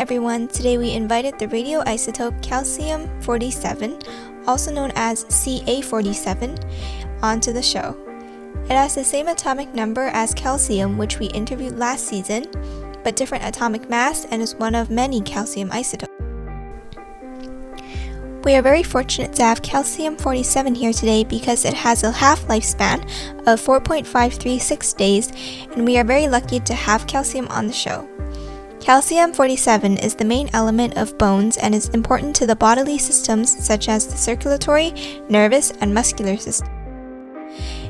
Everyone, today we invited the radioisotope calcium 47, also known as Ca47, onto the show. It has the same atomic number as calcium, which we interviewed last season, but different atomic mass and is one of many calcium isotopes. We are very fortunate to have calcium 47 here today because it has a half lifespan of 4.536 days, and we are very lucky to have calcium on the show. Calcium 47 is the main element of bones and is important to the bodily systems such as the circulatory, nervous, and muscular system.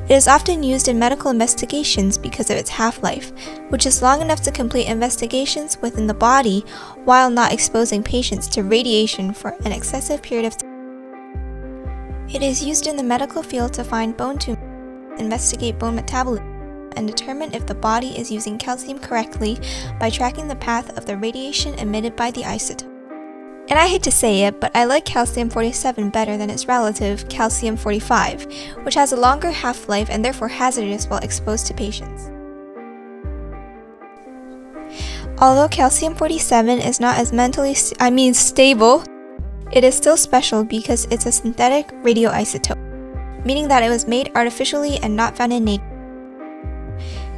It is often used in medical investigations because of its half life, which is long enough to complete investigations within the body while not exposing patients to radiation for an excessive period of time. It is used in the medical field to find bone tumors, investigate bone metabolism, and determine if the body is using calcium correctly by tracking the path of the radiation emitted by the isotope. And I hate to say it, but I like calcium 47 better than its relative, calcium 45, which has a longer half life and therefore hazardous while exposed to patients. Although calcium 47 is not as mentally, st- I mean stable, it is still special because it's a synthetic radioisotope, meaning that it was made artificially and not found in nature.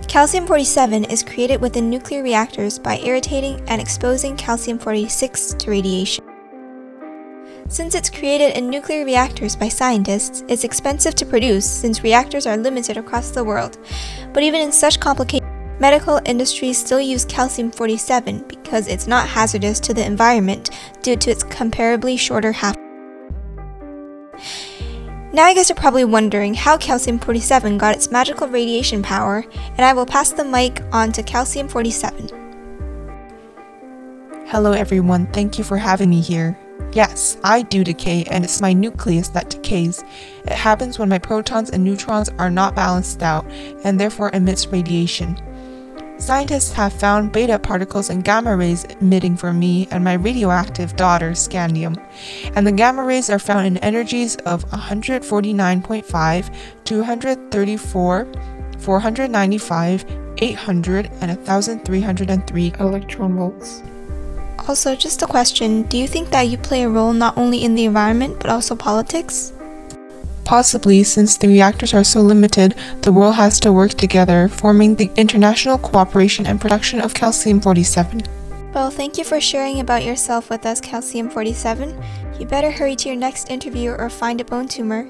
Calcium 47 is created within nuclear reactors by irradiating and exposing calcium 46 to radiation. Since it's created in nuclear reactors by scientists, it's expensive to produce since reactors are limited across the world. But even in such complicated medical industries still use calcium 47 because it's not hazardous to the environment due to its comparably shorter half. Now you guys are probably wondering how calcium 47 got its magical radiation power, and I will pass the mic on to calcium 47. Hello everyone, thank you for having me here. Yes, I do decay, and it's my nucleus that decays. It happens when my protons and neutrons are not balanced out, and therefore emits radiation. Scientists have found beta particles and gamma rays emitting from me and my radioactive daughter, scandium. And the gamma rays are found in energies of 149.5, 234, 495, 800, and 1303 electron volts. Also, just a question do you think that you play a role not only in the environment but also politics? Possibly, since the reactors are so limited, the world has to work together, forming the international cooperation and production of calcium 47. Well, thank you for sharing about yourself with us, Calcium 47. You better hurry to your next interview or find a bone tumor.